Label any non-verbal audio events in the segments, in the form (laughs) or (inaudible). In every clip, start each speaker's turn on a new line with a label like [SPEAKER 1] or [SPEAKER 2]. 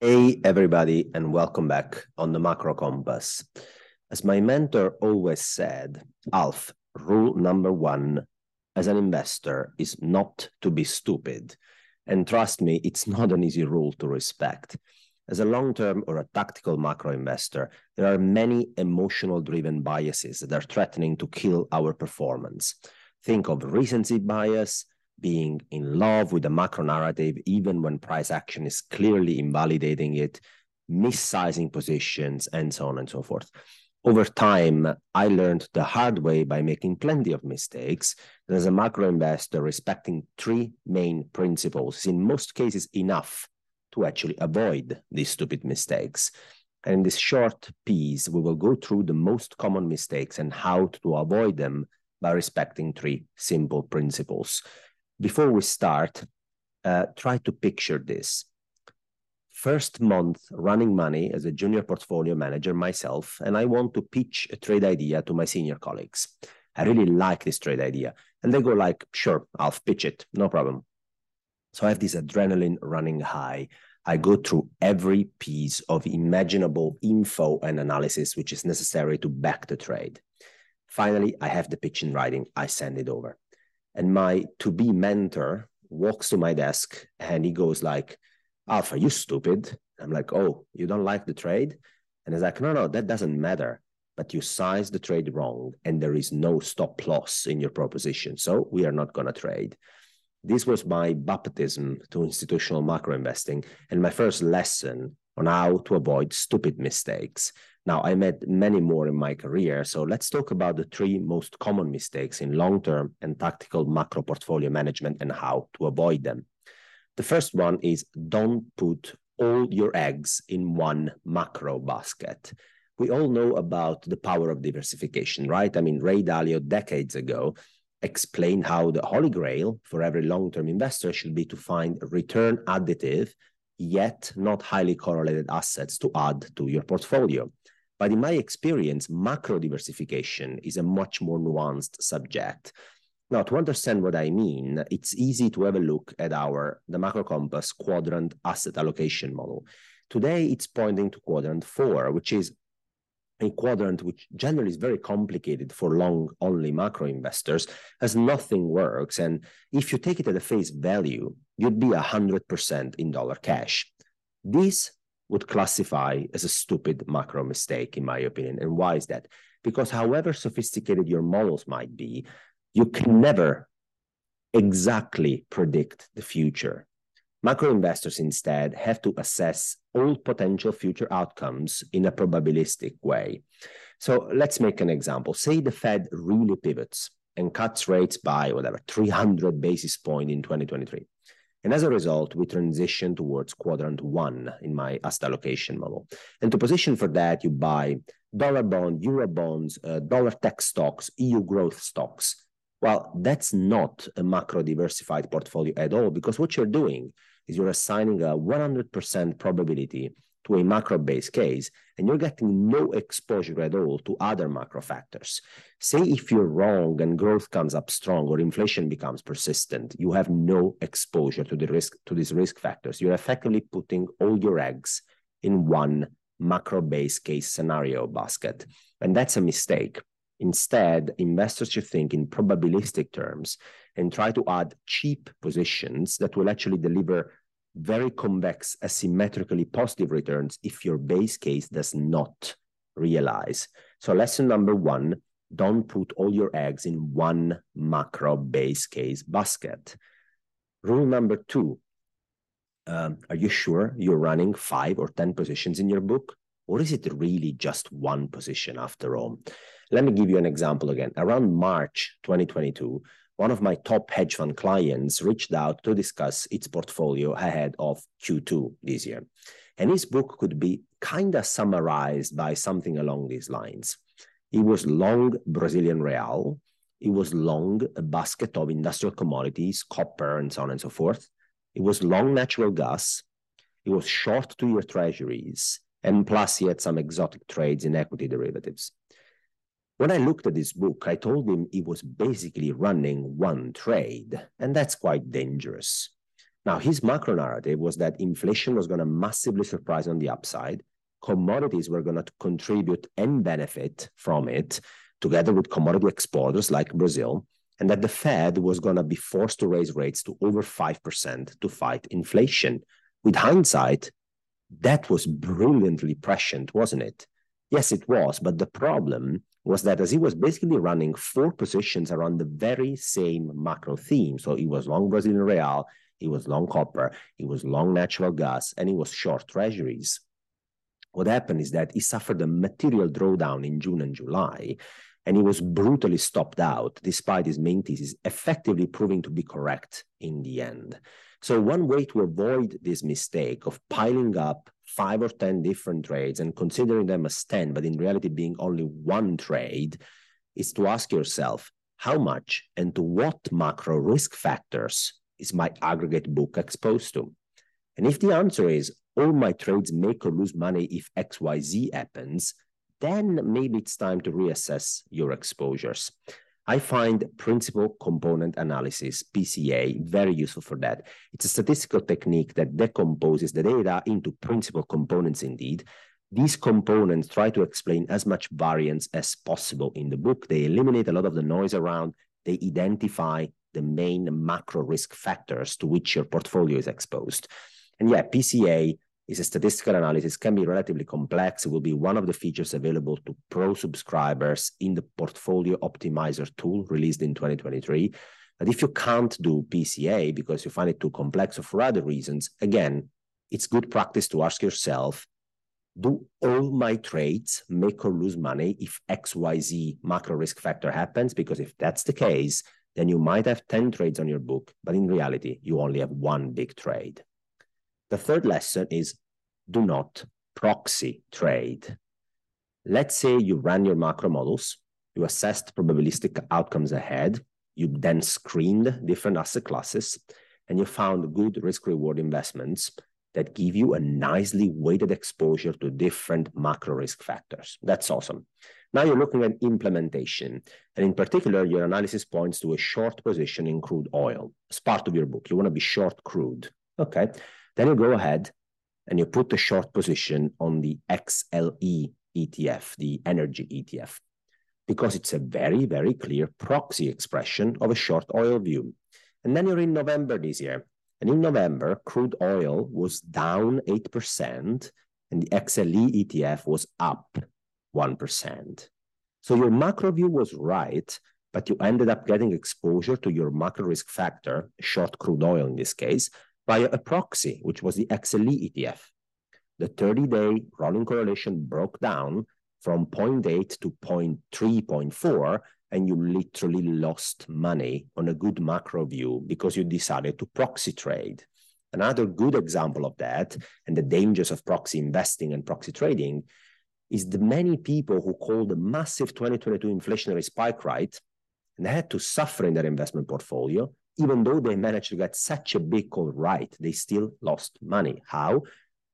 [SPEAKER 1] Hey, everybody, and welcome back on the Macro Compass. As my mentor always said, Alf, rule number one as an investor is not to be stupid. And trust me, it's (laughs) not an easy rule to respect. As a long term or a tactical macro investor, there are many emotional driven biases that are threatening to kill our performance. Think of recency bias, being in love with the macro narrative, even when price action is clearly invalidating it, missizing positions, and so on and so forth. Over time, I learned the hard way by making plenty of mistakes. And as a macro investor, respecting three main principles is in most cases enough to actually avoid these stupid mistakes. And in this short piece, we will go through the most common mistakes and how to avoid them by respecting three simple principles before we start, uh, try to picture this. First month running money as a junior portfolio manager myself, and I want to pitch a trade idea to my senior colleagues. I really like this trade idea. And they go like, sure, I'll pitch it, no problem. So I have this adrenaline running high. I go through every piece of imaginable info and analysis which is necessary to back the trade. Finally, I have the pitch in writing. I send it over and my to be mentor walks to my desk and he goes like alpha you stupid? I'm like oh you don't like the trade? And he's like no no that doesn't matter but you size the trade wrong and there is no stop loss in your proposition so we are not going to trade. This was my baptism to institutional macro investing and my first lesson on how to avoid stupid mistakes now, I made many more in my career. So let's talk about the three most common mistakes in long term and tactical macro portfolio management and how to avoid them. The first one is don't put all your eggs in one macro basket. We all know about the power of diversification, right? I mean, Ray Dalio decades ago explained how the holy grail for every long term investor should be to find return additive, yet not highly correlated assets to add to your portfolio. But in my experience, macro diversification is a much more nuanced subject. Now, to understand what I mean, it's easy to have a look at our the macro compass quadrant asset allocation model. Today, it's pointing to quadrant four, which is a quadrant which generally is very complicated for long only macro investors as nothing works. And if you take it at a face value, you'd be 100% in dollar cash. This would classify as a stupid macro mistake, in my opinion. And why is that? Because however sophisticated your models might be, you can never exactly predict the future. Macro investors instead have to assess all potential future outcomes in a probabilistic way. So let's make an example. Say the Fed really pivots and cuts rates by whatever 300 basis point in 2023. And as a result, we transition towards quadrant one in my asset allocation model. And to position for that, you buy dollar bond, euro bonds, uh, dollar tech stocks, EU growth stocks. Well, that's not a macro diversified portfolio at all because what you're doing is you're assigning a 100% probability to a macro base case, and you're getting no exposure at all to other macro factors. Say if you're wrong and growth comes up strong or inflation becomes persistent, you have no exposure to the risk to these risk factors. You're effectively putting all your eggs in one macro base case scenario basket. And that's a mistake. Instead, investors should think in probabilistic terms and try to add cheap positions that will actually deliver very convex, asymmetrically positive returns if your base case does not realize. So lesson number one, don't put all your eggs in one macro base case basket. Rule number two, um, are you sure you're running five or 10 positions in your book? Or is it really just one position after all? Let me give you an example again. Around March 2022, one of my top hedge fund clients reached out to discuss its portfolio ahead of Q2 this year. And his book could be kind of summarized by something along these lines. He was long Brazilian real. He was long a basket of industrial commodities, copper, and so on and so forth. He was long natural gas. He was short two year treasuries. And plus, he had some exotic trades in equity derivatives. When I looked at this book, I told him he was basically running one trade, and that's quite dangerous. Now, his macro narrative was that inflation was going to massively surprise on the upside, commodities were going to contribute and benefit from it, together with commodity exporters like Brazil, and that the Fed was going to be forced to raise rates to over 5% to fight inflation. With hindsight, that was brilliantly prescient, wasn't it? Yes, it was. But the problem was that as he was basically running four positions around the very same macro theme, so he was long Brazilian real, he was long copper, he was long natural gas, and he was short treasuries. What happened is that he suffered a material drawdown in June and July, and he was brutally stopped out despite his main thesis effectively proving to be correct in the end. So one way to avoid this mistake of piling up five or 10 different trades and considering them as 10, but in reality being only one trade, is to ask yourself, how much and to what macro risk factors is my aggregate book exposed to? And if the answer is all my trades make or lose money if XYZ happens, then maybe it's time to reassess your exposures. I find principal component analysis, PCA, very useful for that. It's a statistical technique that decomposes the data into principal components indeed. These components try to explain as much variance as possible in the book. They eliminate a lot of the noise around. They identify the main macro risk factors to which your portfolio is exposed. And yeah, PCA is a statistical analysis, can be relatively complex. It will be one of the features available to pro subscribers in the Portfolio Optimizer tool released in 2023. But if you can't do PCA because you find it too complex or for other reasons, again, it's good practice to ask yourself, do all my trades make or lose money if XYZ macro risk factor happens? Because if that's the case, then you might have 10 trades on your book, but in reality, you only have one big trade. The third lesson is do not proxy trade. Let's say you ran your macro models, you assessed probabilistic outcomes ahead, you then screened different asset classes, and you found good risk reward investments that give you a nicely weighted exposure to different macro risk factors. That's awesome. Now you're looking at implementation. And in particular, your analysis points to a short position in crude oil as part of your book. You want to be short crude. Okay. Then you go ahead and you put the short position on the XLE ETF, the energy ETF, because it's a very, very clear proxy expression of a short oil view. And then you're in November this year. And in November, crude oil was down 8%, and the XLE ETF was up 1%. So your macro view was right, but you ended up getting exposure to your macro risk factor, short crude oil in this case, via a proxy, which was the XLE ETF. The 30-day rolling correlation broke down from 0.8 to 0.3, 0.4, and you literally lost money on a good macro view because you decided to proxy trade. Another good example of that and the dangers of proxy investing and proxy trading is the many people who called the massive 2022 inflationary spike right and had to suffer in their investment portfolio even though they managed to get such a big call right, they still lost money. How?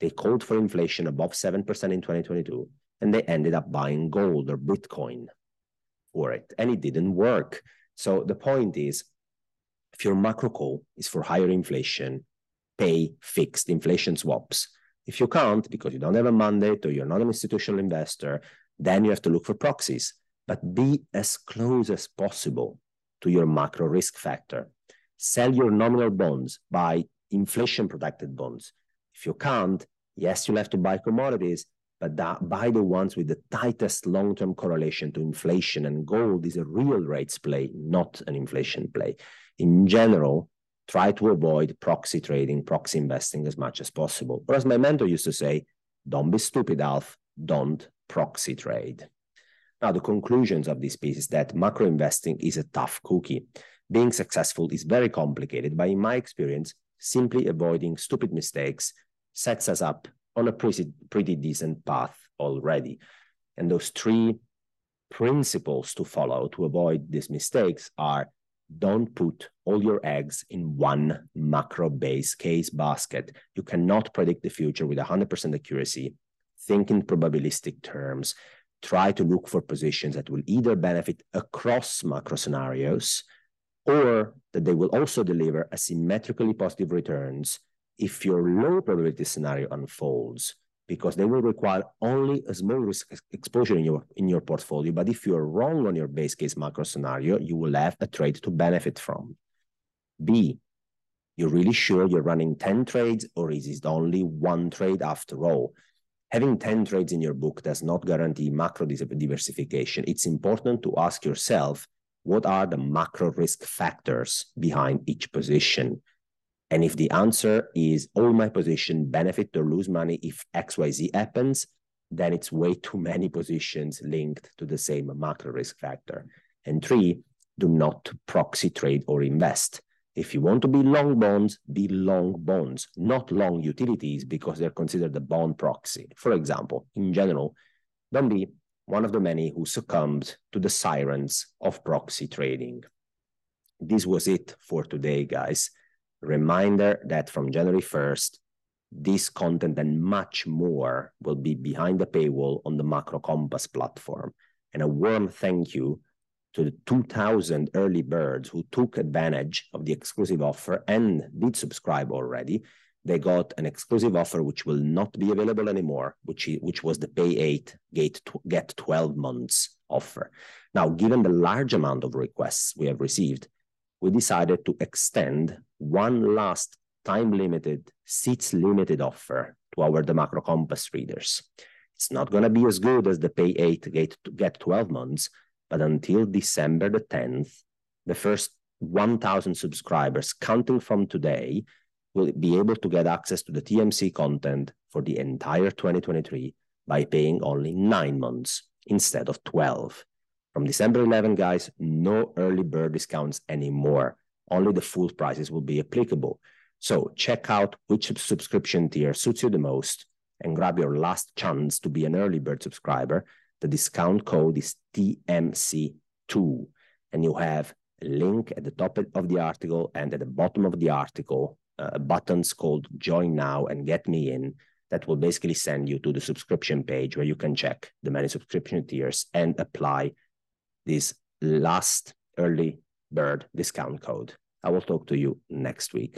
[SPEAKER 1] They called for inflation above 7% in 2022, and they ended up buying gold or Bitcoin for it, and it didn't work. So the point is, if your macro call is for higher inflation, pay fixed inflation swaps. If you can't, because you don't have a mandate or you're not an institutional investor, then you have to look for proxies. But be as close as possible to your macro risk factor sell your nominal bonds, buy inflation protected bonds. If you can't, yes, you'll have to buy commodities, but that, buy the ones with the tightest long term correlation to inflation. And gold is a real rates play, not an inflation play. In general, try to avoid proxy trading, proxy investing as much as possible. Or as my mentor used to say, don't be stupid, Alf, don't proxy trade. Now, the conclusions of this piece is that macro investing is a tough cookie being successful is very complicated, but in my experience, simply avoiding stupid mistakes sets us up on a pretty, pretty decent path already. And those three principles to follow to avoid these mistakes are don't put all your eggs in one macro base case basket. You cannot predict the future with 100% accuracy. Think in probabilistic terms. Try to look for positions that will either benefit across macro scenarios or that they will also deliver asymmetrically positive returns if your low probability scenario unfolds, because they will require only a small risk exposure in your in your portfolio. But if you're wrong on your base case macro scenario, you will have a trade to benefit from. B, you're really sure you're running 10 trades, or is it only one trade after all? Having 10 trades in your book does not guarantee macro diversification. It's important to ask yourself what are the macro risk factors behind each position? And if the answer is all my position benefit or lose money if XYZ happens, then it's way too many positions linked to the same macro risk factor. And three, do not proxy trade or invest. If you want to be long bonds, be long bonds, not long utilities because they're considered the bond proxy. For example, in general, don't be one of the many who succumbed to the sirens of proxy trading. This was it for today, guys. Reminder that from January 1st, this content and much more will be behind the paywall on the Macro Compass platform. And a warm thank you to the 2,000 early birds who took advantage of the exclusive offer and did subscribe already they got an exclusive offer which will not be available anymore, which, which was the pay eight, get, get 12 months offer. Now, given the large amount of requests we have received, we decided to extend one last time limited, seats limited offer to our The Macro Compass readers. It's not going to be as good as the pay eight, get, get 12 months, but until December the 10th, the first 1,000 subscribers, counting from today, will be able to get access to the TMC content for the entire 2023 by paying only nine months instead of 12. From December 11, guys, no early bird discounts anymore. Only the full prices will be applicable. So check out which subscription tier suits you the most and grab your last chance to be an early bird subscriber. The discount code is TMC2, and you have a link at the top of the article and at the bottom of the article uh, buttons called join now and get me in that will basically send you to the subscription page where you can check the many subscription tiers and apply this last early bird discount code. I will talk to you next week.